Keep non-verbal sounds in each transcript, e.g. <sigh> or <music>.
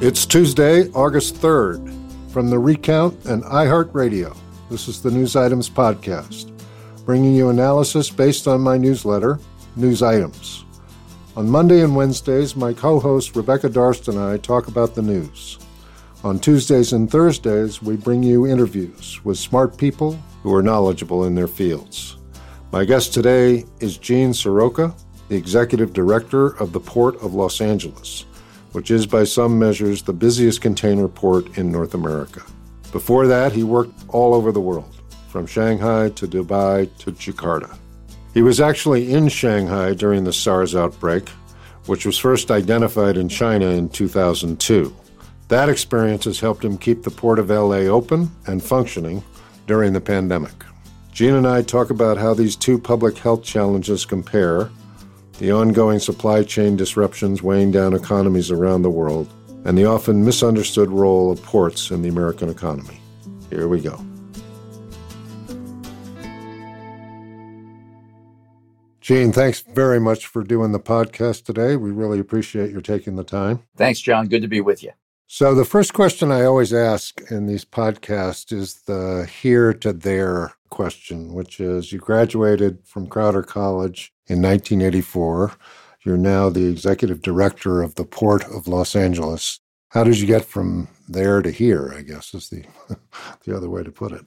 It's Tuesday, August 3rd. From the Recount and iHeartRadio, this is the News Items Podcast, bringing you analysis based on my newsletter, News Items. On Monday and Wednesdays, my co host Rebecca Darst and I talk about the news. On Tuesdays and Thursdays, we bring you interviews with smart people who are knowledgeable in their fields. My guest today is Gene Seroka, the Executive Director of the Port of Los Angeles which is by some measures the busiest container port in North America. Before that, he worked all over the world, from Shanghai to Dubai to Jakarta. He was actually in Shanghai during the SARS outbreak, which was first identified in China in 2002. That experience has helped him keep the Port of LA open and functioning during the pandemic. Gene and I talk about how these two public health challenges compare the ongoing supply chain disruptions weighing down economies around the world, and the often misunderstood role of ports in the American economy. Here we go. Gene, thanks very much for doing the podcast today. We really appreciate your taking the time. Thanks, John. Good to be with you. So, the first question I always ask in these podcasts is the here to there question, which is you graduated from Crowder College in 1984. You're now the executive director of the Port of Los Angeles. How did you get from there to here? I guess is the <laughs> the other way to put it.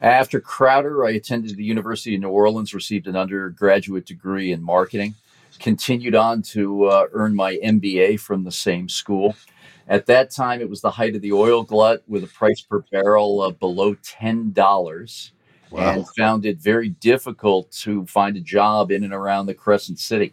After Crowder, I attended the University of New Orleans, received an undergraduate degree in marketing, continued on to uh, earn my MBA from the same school. At that time, it was the height of the oil glut with a price per barrel of below ten dollars wow. and found it very difficult to find a job in and around the Crescent City.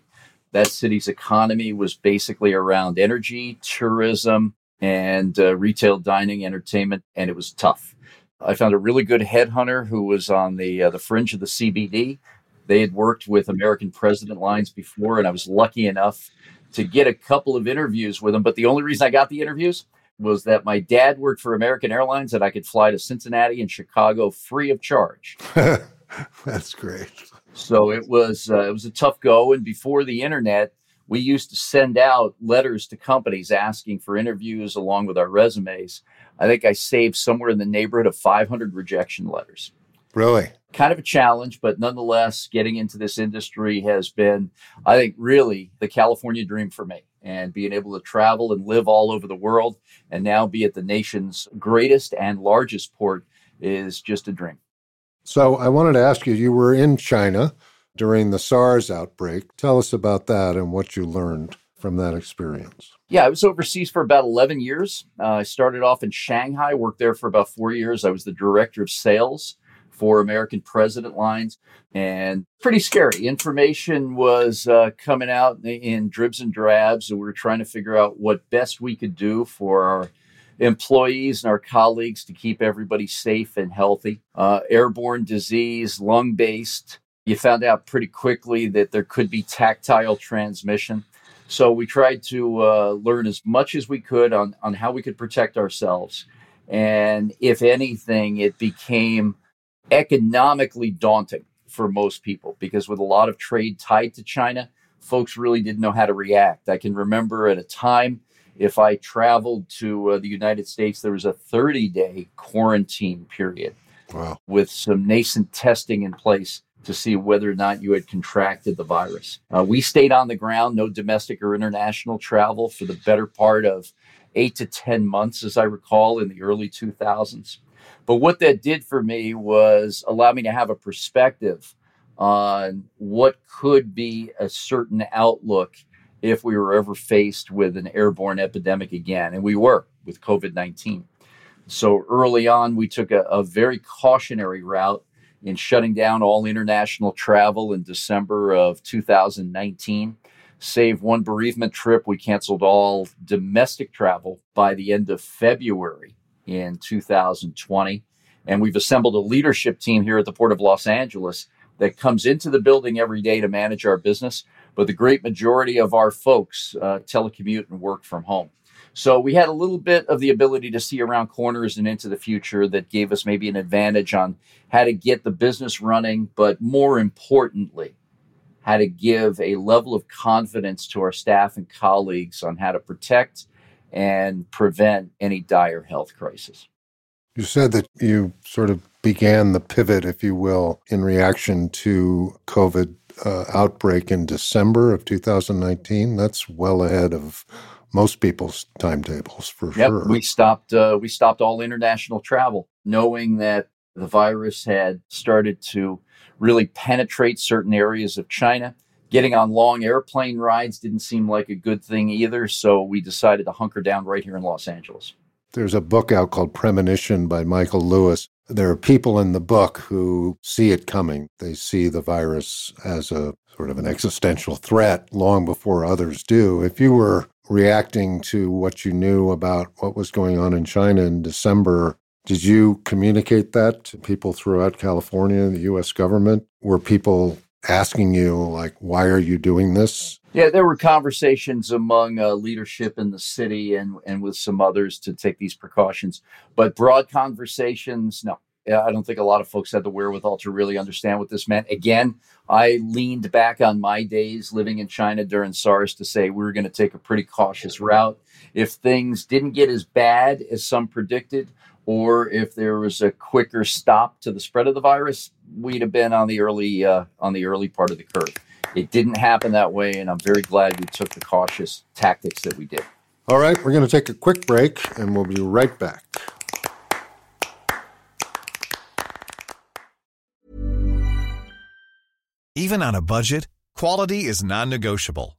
That city's economy was basically around energy, tourism, and uh, retail dining, entertainment, and it was tough. I found a really good headhunter who was on the uh, the fringe of the CBD. They had worked with American President Lines before, and I was lucky enough to get a couple of interviews with them. But the only reason I got the interviews was that my dad worked for American Airlines and I could fly to Cincinnati and Chicago free of charge. <laughs> That's great. So it was uh, it was a tough go. And before the internet, we used to send out letters to companies asking for interviews along with our resumes. I think I saved somewhere in the neighborhood of 500 rejection letters. Really? Kind of a challenge, but nonetheless, getting into this industry has been, I think, really the California dream for me and being able to travel and live all over the world and now be at the nation's greatest and largest port is just a dream. So I wanted to ask you you were in China during the SARS outbreak. Tell us about that and what you learned from that experience. Yeah, I was overseas for about 11 years. Uh, I started off in Shanghai, worked there for about four years. I was the director of sales for American President lines, and pretty scary. Information was uh, coming out in dribs and drabs, and we were trying to figure out what best we could do for our employees and our colleagues to keep everybody safe and healthy. Uh, airborne disease, lung based. You found out pretty quickly that there could be tactile transmission. So we tried to uh, learn as much as we could on, on how we could protect ourselves. And if anything, it became economically daunting for most people because with a lot of trade tied to China, folks really didn't know how to react. I can remember at a time if I traveled to uh, the United States, there was a 30 day quarantine period. wow. with some nascent testing in place to see whether or not you had contracted the virus. Uh, we stayed on the ground, no domestic or international travel for the better part of eight to 10 months, as I recall, in the early 2000s. But what that did for me was allow me to have a perspective on what could be a certain outlook if we were ever faced with an airborne epidemic again. And we were with COVID 19. So early on, we took a, a, very cautionary route in shutting down all international travel in December of 2019. Save one bereavement trip, we canceled all domestic travel by the end of February in 2020. And we've assembled a leadership team here at the Port of Los Angeles that comes into the building every day to manage our business. But the great majority of our folks uh, telecommute and work from home. So we had a little bit of the ability to see around corners and into the future that gave us maybe an advantage on how to get the business running, but more importantly, how to give a level of confidence to our staff and colleagues on how to protect and prevent any dire health crisis. You said that you sort of began the pivot, if you will, in reaction to COVID uh, outbreak in December of 2019. That's well ahead of most people's timetables for yep, sure. We stopped uh, we stopped all international travel, knowing that the virus had started to really penetrate certain areas of China. Getting on long airplane rides didn't seem like a good thing either, so we decided to hunker down right here in Los Angeles. There's a book out called Premonition by Michael Lewis. There are people in the book who see it coming. They see the virus as a sort of an existential threat long before others do. If you were reacting to what you knew about what was going on in China in December, did you communicate that to people throughout California, and the US government? Were people asking you, like, why are you doing this? Yeah, there were conversations among uh, leadership in the city and, and with some others to take these precautions. But broad conversations, no. I don't think a lot of folks had the wherewithal to really understand what this meant. Again, I leaned back on my days living in China during SARS to say we were going to take a pretty cautious route. If things didn't get as bad as some predicted, or if there was a quicker stop to the spread of the virus, we'd have been on the early uh, on the early part of the curve. It didn't happen that way, and I'm very glad we took the cautious tactics that we did. All right, we're going to take a quick break, and we'll be right back. Even on a budget, quality is non-negotiable.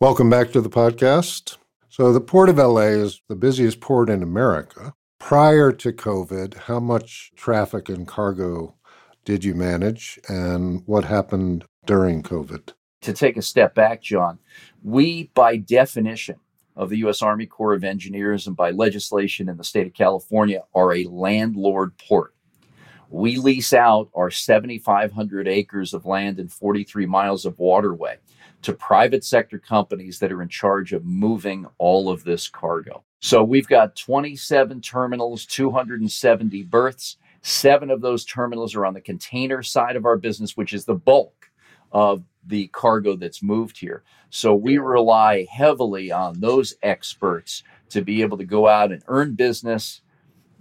Welcome back to the podcast. So the Port of LA is the busiest port in America. Prior to COVID, how much traffic and cargo did you manage and what happened during COVID? To take a step back, John, we, by definition of the U.S. Army Corps of Engineers and by legislation in the state of California, are a landlord port. We lease out our 7,500 acres of land and 43 miles of waterway to private sector companies that are in charge of moving all of this cargo. So we've got 27 terminals, 270 berths. Seven of those terminals are on the container side of our business, which is the bulk of the cargo that's moved here. So we rely heavily on those experts to be able to go out and earn business,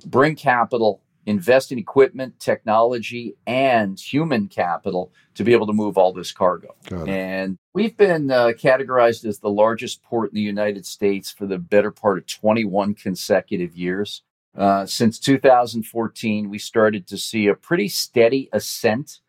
bring capital, invest in equipment, technology, and human capital to be able to move all this cargo. And we've been uh, categorized as the largest port in the United States for the better part of 21 consecutive years. Uh, since 2014, we started to see a pretty steady ascent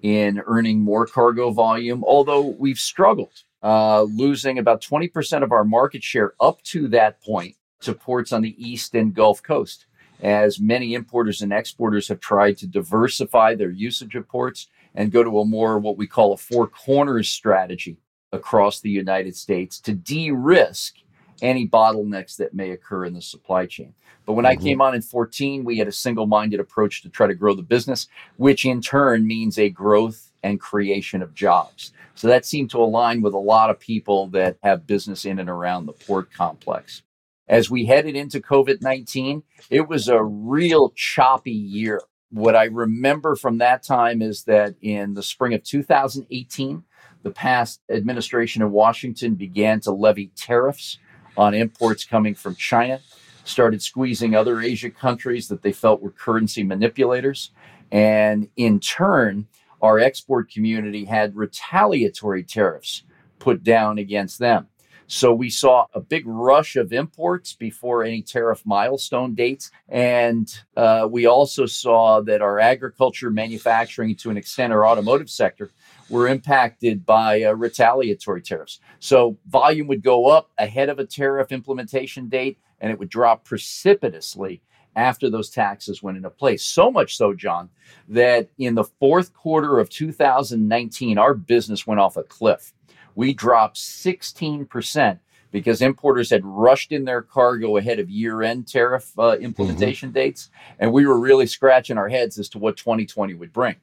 in earning more cargo volume, although we've struggled, uh, losing about 20% of our market share up to that point to ports on the East and Gulf Coast, as many importers and exporters have tried to diversify their usage of ports and go to a more what we call a four corners strategy across the United States to de risk any bottlenecks that may occur in the supply chain. But when mm-hmm. I came on in 14, we had a single minded approach to try to grow the business, which in turn means a growth and creation of jobs. So that seemed to align with a lot of people that have business in and around the port complex. As we headed into COVID 19, it was a real choppy year. What I remember from that time is that in the spring of 2018, the past administration in Washington began to levy tariffs on imports coming from China, started squeezing other Asia countries that they felt were currency manipulators. And in turn, our export community had retaliatory tariffs put down against them. So we saw a big rush of imports before any tariff milestone dates. And uh, we also saw that our agriculture, manufacturing, to an extent, our automotive sector were impacted by uh, retaliatory tariffs. So volume would go up ahead of a tariff implementation date and it would drop precipitously after those taxes went into place. So much so, John, that in the fourth quarter of 2019, our business went off a cliff. We dropped 16% because importers had rushed in their cargo ahead of year end tariff uh, implementation mm-hmm. dates. And we were really scratching our heads as to what 2020 would bring.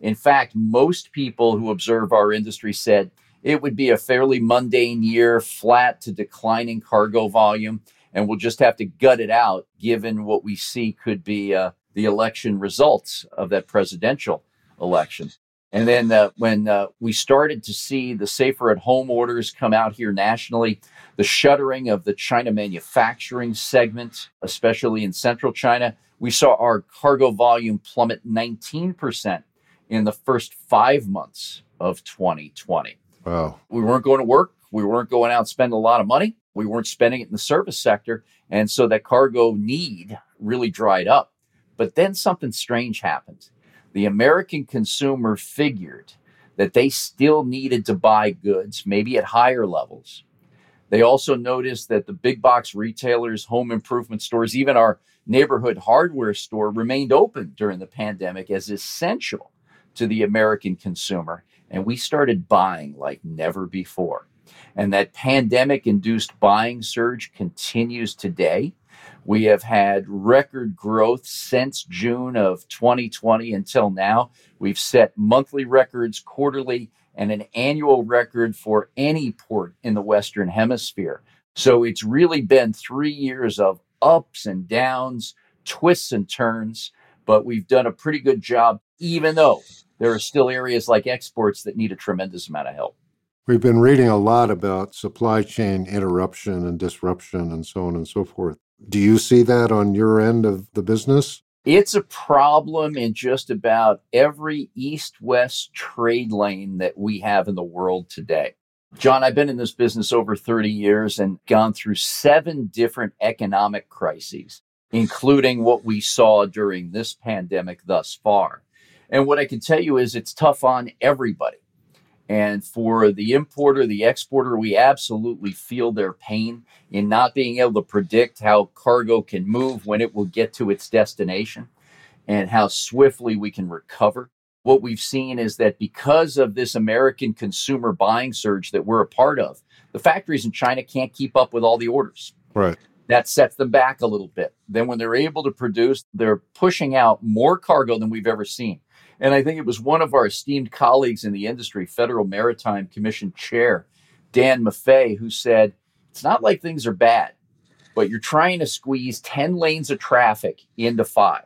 In fact, most people who observe our industry said it would be a fairly mundane year, flat to declining cargo volume, and we'll just have to gut it out given what we see could be uh, the election results of that presidential election. And then uh, when uh, we started to see the safer at home orders come out here nationally, the shuttering of the China manufacturing segment, especially in central China, we saw our cargo volume plummet 19% in the first five months of 2020. Wow. We weren't going to work. We weren't going out and spending a lot of money. We weren't spending it in the service sector. And so that cargo need really dried up. But then something strange happened. The American consumer figured that they still needed to buy goods, maybe at higher levels. They also noticed that the big box retailers, home improvement stores, even our neighborhood hardware store remained open during the pandemic as essential to the American consumer. And we started buying like never before. And that pandemic induced buying surge continues today. We have had record growth since June of 2020 until now. We've set monthly records, quarterly, and an annual record for any port in the Western Hemisphere. So it's really been three years of ups and downs, twists and turns, but we've done a pretty good job, even though there are still areas like exports that need a tremendous amount of help. We've been reading a lot about supply chain interruption and disruption and so on and so forth. Do you see that on your end of the business? It's a problem in just about every east west trade lane that we have in the world today. John, I've been in this business over 30 years and gone through seven different economic crises, including what we saw during this pandemic thus far. And what I can tell you is it's tough on everybody. And for the importer, the exporter, we absolutely feel their pain in not being able to predict how cargo can move when it will get to its destination and how swiftly we can recover. What we've seen is that because of this American consumer buying surge that we're a part of, the factories in China can't keep up with all the orders. Right. That sets them back a little bit. Then, when they're able to produce, they're pushing out more cargo than we've ever seen. And I think it was one of our esteemed colleagues in the industry, Federal Maritime Commission Chair Dan Maffei, who said, It's not like things are bad, but you're trying to squeeze 10 lanes of traffic into five.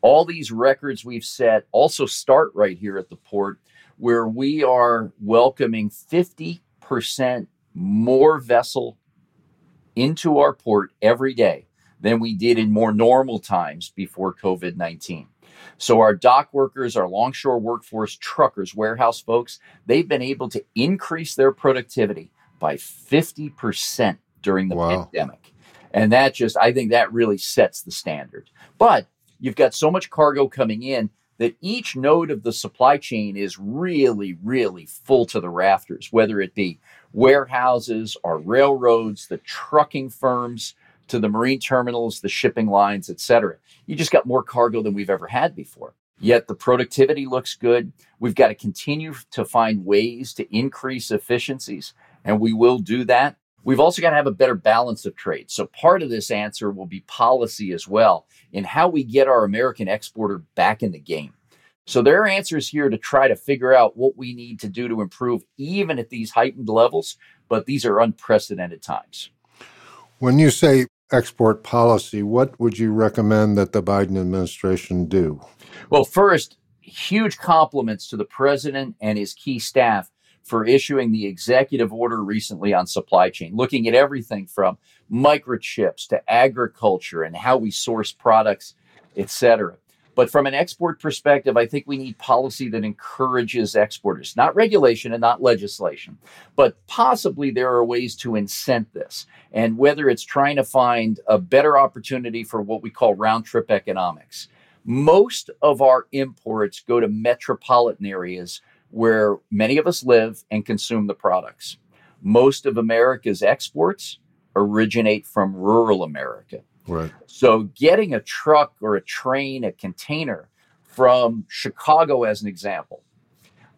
All these records we've set also start right here at the port, where we are welcoming 50% more vessel into our port every day than we did in more normal times before COVID 19. So our dock workers, our longshore workforce, truckers, warehouse folks, they've been able to increase their productivity by 50% during the wow. pandemic. And that just, I think that really sets the standard. But you've got so much cargo coming in that each node of the supply chain is really, really full to the rafters, whether it be warehouses or railroads, the trucking firms, to the marine terminals, the shipping lines, et cetera. You just got more cargo than we've ever had before. Yet the productivity looks good. We've got to continue to find ways to increase efficiencies, and we will do that. We've also got to have a better balance of trade. So, part of this answer will be policy as well in how we get our American exporter back in the game. So, there are answers here to try to figure out what we need to do to improve, even at these heightened levels, but these are unprecedented times. When you say export policy, what would you recommend that the Biden administration do? Well, first, huge compliments to the president and his key staff for issuing the executive order recently on supply chain, looking at everything from microchips to agriculture and how we source products, et cetera. But from an export perspective, I think we need policy that encourages exporters, not regulation and not legislation, but possibly there are ways to incent this. And whether it's trying to find a better opportunity for what we call round trip economics. Most of our imports go to metropolitan areas where many of us live and consume the products. Most of America's exports originate from rural America. Right. So getting a truck or a train, a container from Chicago, as an example,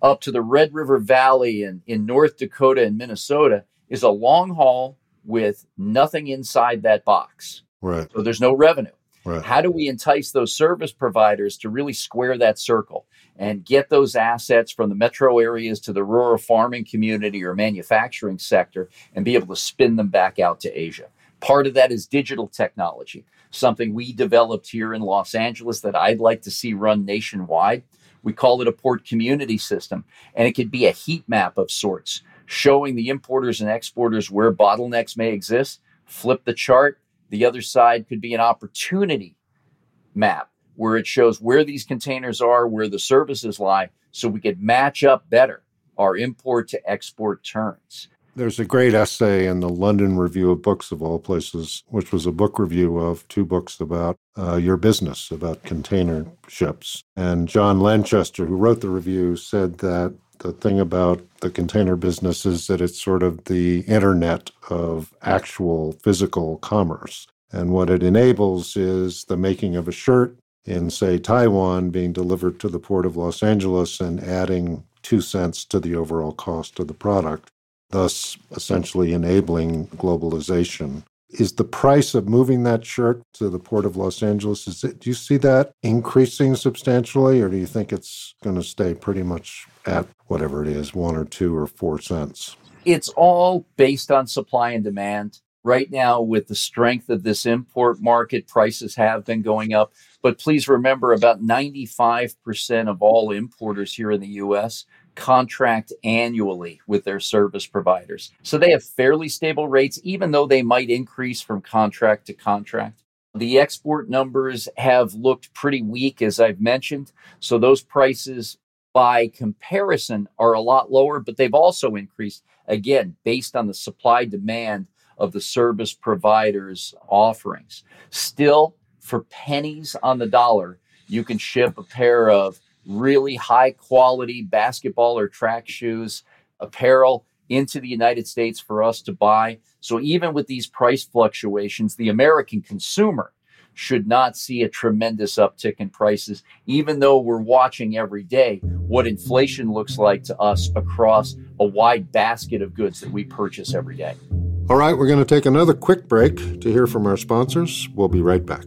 up to the Red River Valley in, in North Dakota and Minnesota is a long haul with nothing inside that box. Right. So there's no revenue. Right. How do we entice those service providers to really square that circle and get those assets from the metro areas to the rural farming community or manufacturing sector and be able to spin them back out to Asia? Part of that is digital technology, something we developed here in Los Angeles that I'd like to see run nationwide. We call it a port community system, and it could be a heat map of sorts, showing the importers and exporters where bottlenecks may exist. Flip the chart. The other side could be an opportunity map where it shows where these containers are, where the services lie, so we could match up better our import to export turns. There's a great essay in the London Review of Books, of all places, which was a book review of two books about uh, your business, about container ships. And John Lanchester, who wrote the review, said that the thing about the container business is that it's sort of the internet of actual physical commerce. And what it enables is the making of a shirt in, say, Taiwan being delivered to the port of Los Angeles and adding two cents to the overall cost of the product thus essentially enabling globalization. Is the price of moving that shirt to the port of Los Angeles, is it, do you see that increasing substantially, or do you think it's going to stay pretty much at whatever it is, one or two or four cents? It's all based on supply and demand. Right now, with the strength of this import market, prices have been going up. But please remember, about 95% of all importers here in the US contract annually with their service providers. So they have fairly stable rates, even though they might increase from contract to contract. The export numbers have looked pretty weak, as I've mentioned. So those prices, by comparison, are a lot lower, but they've also increased, again, based on the supply demand of the service providers' offerings. Still, for pennies on the dollar, you can ship a pair of really high quality basketball or track shoes, apparel into the United States for us to buy. So even with these price fluctuations, the American consumer should not see a tremendous uptick in prices, even though we're watching every day what inflation looks like to us across a wide basket of goods that we purchase every day. All right, we're going to take another quick break to hear from our sponsors. We'll be right back.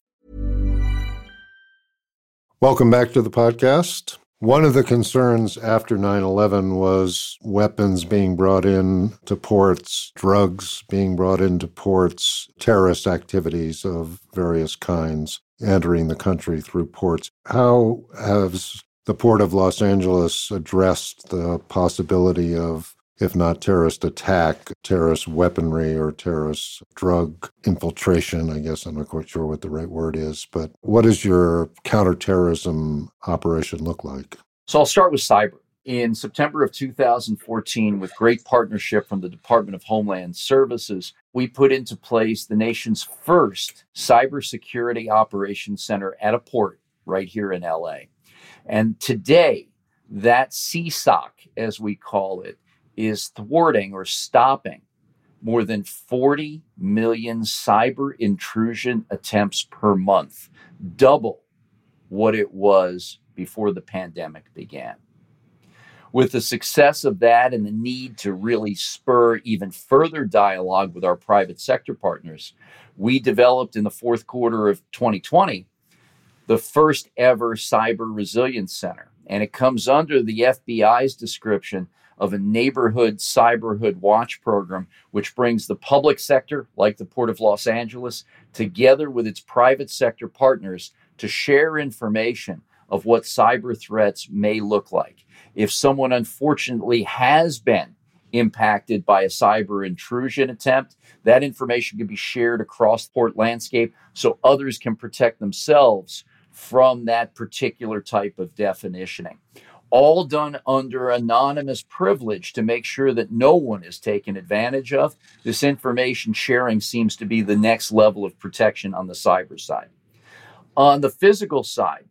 Welcome back to the podcast. One of the concerns after 9 11 was weapons being brought in to ports, drugs being brought into ports, terrorist activities of various kinds entering the country through ports. How has the Port of Los Angeles addressed the possibility of if not terrorist attack, terrorist weaponry or terrorist drug infiltration. I guess I'm not quite sure what the right word is, but what does your counterterrorism operation look like? So I'll start with cyber. In September of 2014, with great partnership from the Department of Homeland Services, we put into place the nation's first cybersecurity operations center at a port right here in LA. And today, that CSOC, as we call it, is thwarting or stopping more than 40 million cyber intrusion attempts per month, double what it was before the pandemic began. With the success of that and the need to really spur even further dialogue with our private sector partners, we developed in the fourth quarter of 2020 the first ever Cyber Resilience Center. And it comes under the FBI's description of a neighborhood cyberhood watch program, which brings the public sector, like the Port of Los Angeles, together with its private sector partners to share information of what cyber threats may look like. If someone unfortunately has been impacted by a cyber intrusion attempt, that information can be shared across the port landscape so others can protect themselves from that particular type of definitioning all done under anonymous privilege to make sure that no one is taken advantage of. This information sharing seems to be the next level of protection on the cyber side. On the physical side,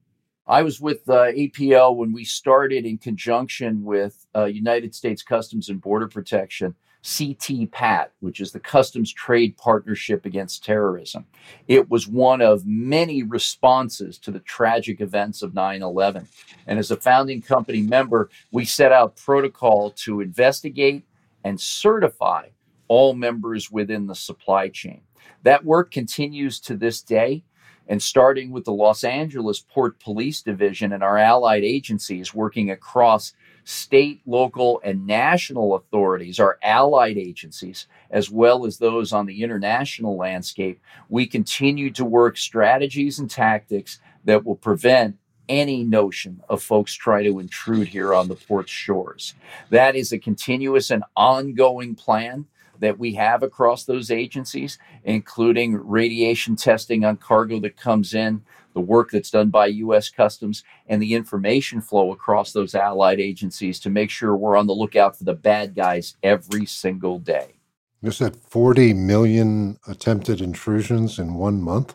I was with uh, APL when we started in conjunction with uh, United States Customs and Border Protection CTPAT, which is the Customs Trade Partnership Against Terrorism. It was one of many responses to the tragic events of 9 11. And as a founding company member, we set out protocol to investigate and certify all members within the supply chain. That work continues to this day. And starting with the Los Angeles Port Police Division and our allied agencies working across state, local, and national authorities, our allied agencies, as well as those on the international landscape, we continue to work strategies and tactics that will prevent any notion of folks trying to intrude here on the port's shores. That is a continuous and ongoing plan that we have across those agencies, including radiation testing on cargo that comes in, the work that's done by U.S. Customs, and the information flow across those allied agencies to make sure we're on the lookout for the bad guys every single day. You said 40 million attempted intrusions in one month?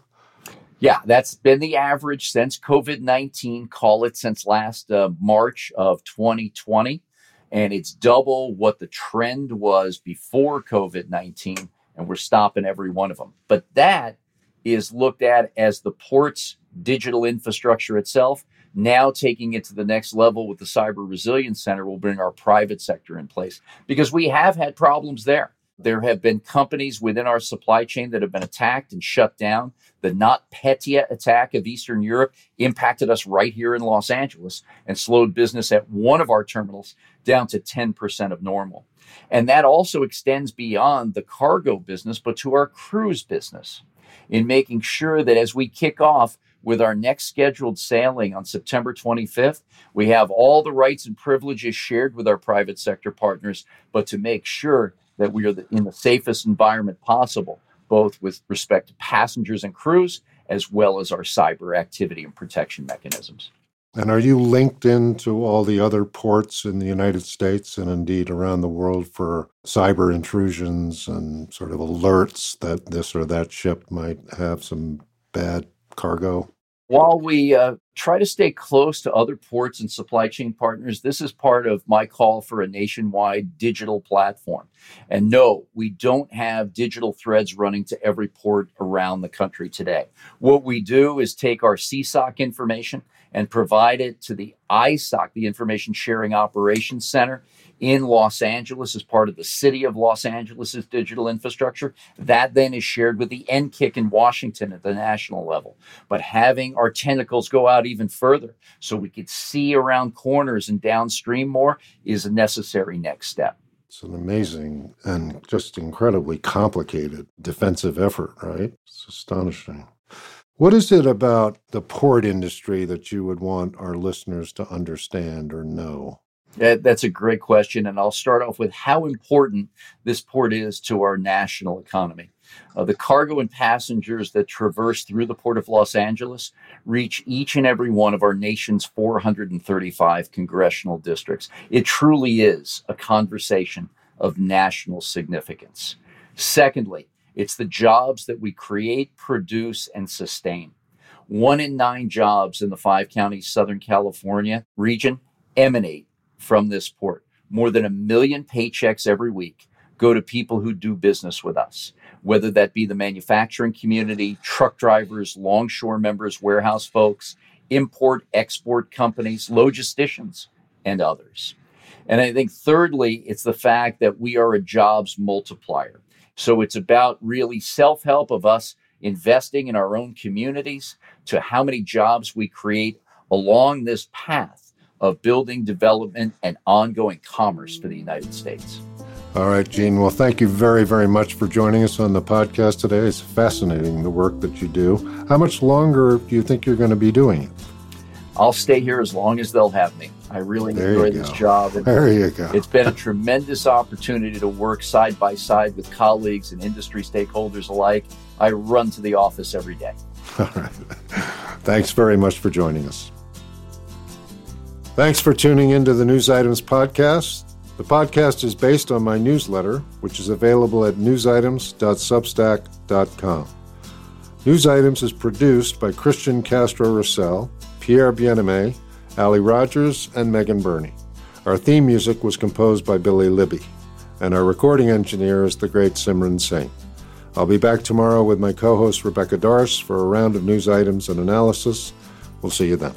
Yeah, that's been the average since COVID 19, call it since last uh, March of 2020. And it's double what the trend was before COVID 19. And we're stopping every one of them. But that is looked at as the port's digital infrastructure itself. Now, taking it to the next level with the Cyber Resilience Center, will bring our private sector in place because we have had problems there. There have been companies within our supply chain that have been attacked and shut down. The NotPetya attack of Eastern Europe impacted us right here in Los Angeles and slowed business at one of our terminals down to 10% of normal. And that also extends beyond the cargo business, but to our cruise business in making sure that as we kick off with our next scheduled sailing on September 25th, we have all the rights and privileges shared with our private sector partners, but to make sure that we are in the safest environment possible, both with respect to passengers and crews, as well as our cyber activity and protection mechanisms. And are you linked into all the other ports in the United States and indeed around the world for cyber intrusions and sort of alerts that this or that ship might have some bad cargo? While we uh, try to stay close to other ports and supply chain partners. This is part of my call for a nationwide digital platform. And no, we don't have digital threads running to every port around the country today. What we do is take our CSOC information and provide it to the ISOC, the Information Sharing Operations Center, in Los Angeles as part of the city of Los Angeles's digital infrastructure. That then is shared with the NCCIC in Washington at the national level. But having our tentacles go out even further so we could see around corners and downstream more is a necessary next step. It's an amazing and just incredibly complicated defensive effort, right? It's astonishing. What is it about the port industry that you would want our listeners to understand or know? That's a great question. And I'll start off with how important this port is to our national economy. Uh, the cargo and passengers that traverse through the Port of Los Angeles reach each and every one of our nation's 435 congressional districts. It truly is a conversation of national significance. Secondly, it's the jobs that we create, produce, and sustain. One in nine jobs in the five counties Southern California region emanate from this port. More than a million paychecks every week go to people who do business with us, whether that be the manufacturing community, truck drivers, longshore members, warehouse folks, import export companies, logisticians, and others. And I think thirdly, it's the fact that we are a jobs multiplier. So it's about really self help of us investing in our own communities to how many jobs we create along this path of building development and ongoing commerce for the United States. All right, Gene. Well, thank you very, very much for joining us on the podcast today. It's fascinating the work that you do. How much longer do you think you're going to be doing it? I'll stay here as long as they'll have me. I really there enjoy this job. And there you go. It's been a tremendous opportunity to work side by side with colleagues and industry stakeholders alike. I run to the office every day. <laughs> All right. Thanks very much for joining us. Thanks for tuning into the News Items podcast. The podcast is based on my newsletter, which is available at newsitems.substack.com. News Items is produced by Christian Castro Russell, Pierre Bienaimé, Ali Rogers, and Megan Burney. Our theme music was composed by Billy Libby, and our recording engineer is the great Simran Singh. I'll be back tomorrow with my co host Rebecca Darst for a round of news items and analysis. We'll see you then.